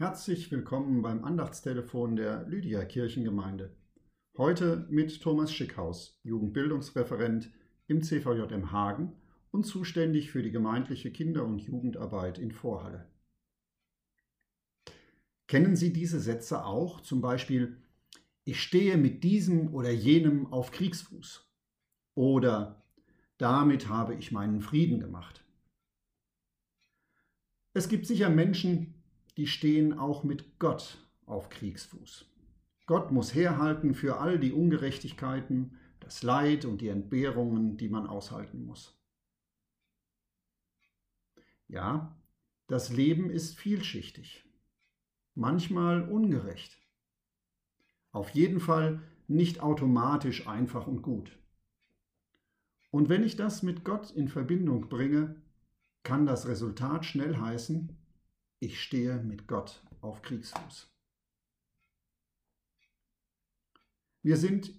Herzlich willkommen beim Andachtstelefon der Lydia Kirchengemeinde. Heute mit Thomas Schickhaus, Jugendbildungsreferent im CVJM Hagen und zuständig für die gemeindliche Kinder- und Jugendarbeit in Vorhalle. Kennen Sie diese Sätze auch? Zum Beispiel, ich stehe mit diesem oder jenem auf Kriegsfuß. Oder damit habe ich meinen Frieden gemacht. Es gibt sicher Menschen, die stehen auch mit Gott auf Kriegsfuß. Gott muss herhalten für all die Ungerechtigkeiten, das Leid und die Entbehrungen, die man aushalten muss. Ja, das Leben ist vielschichtig, manchmal ungerecht, auf jeden Fall nicht automatisch einfach und gut. Und wenn ich das mit Gott in Verbindung bringe, kann das Resultat schnell heißen, ich stehe mit Gott auf Kriegsfuß. Wir sind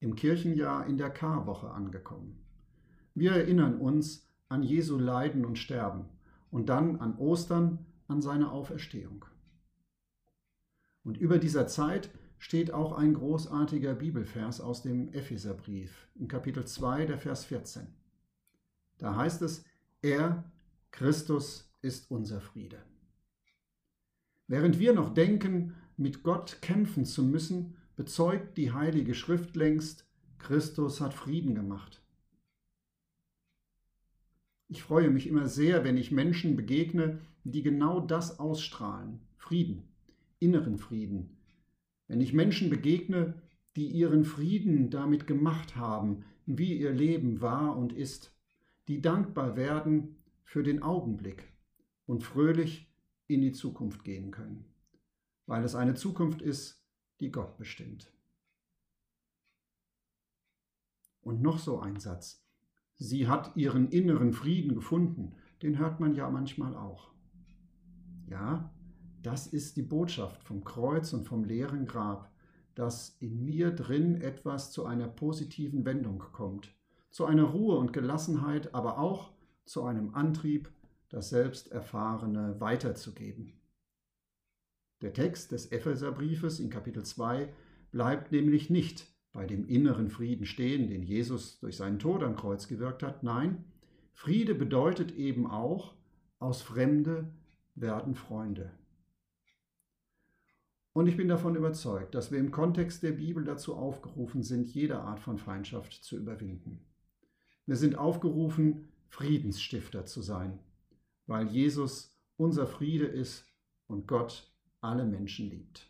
im Kirchenjahr in der Karwoche angekommen. Wir erinnern uns an Jesu Leiden und Sterben und dann an Ostern, an seine Auferstehung. Und über dieser Zeit steht auch ein großartiger Bibelvers aus dem Epheserbrief, in Kapitel 2, der Vers 14. Da heißt es, er, Christus, ist unser Friede. Während wir noch denken, mit Gott kämpfen zu müssen, bezeugt die Heilige Schrift längst, Christus hat Frieden gemacht. Ich freue mich immer sehr, wenn ich Menschen begegne, die genau das ausstrahlen, Frieden, inneren Frieden. Wenn ich Menschen begegne, die ihren Frieden damit gemacht haben, wie ihr Leben war und ist, die dankbar werden für den Augenblick und fröhlich in die Zukunft gehen können, weil es eine Zukunft ist, die Gott bestimmt. Und noch so ein Satz. Sie hat ihren inneren Frieden gefunden. Den hört man ja manchmal auch. Ja, das ist die Botschaft vom Kreuz und vom leeren Grab, dass in mir drin etwas zu einer positiven Wendung kommt, zu einer Ruhe und Gelassenheit, aber auch zu einem Antrieb, das Selbsterfahrene weiterzugeben. Der Text des Epheserbriefes in Kapitel 2 bleibt nämlich nicht bei dem inneren Frieden stehen, den Jesus durch seinen Tod am Kreuz gewirkt hat. Nein, Friede bedeutet eben auch, aus Fremde werden Freunde. Und ich bin davon überzeugt, dass wir im Kontext der Bibel dazu aufgerufen sind, jede Art von Feindschaft zu überwinden. Wir sind aufgerufen, Friedensstifter zu sein, weil Jesus unser Friede ist und Gott alle Menschen liebt.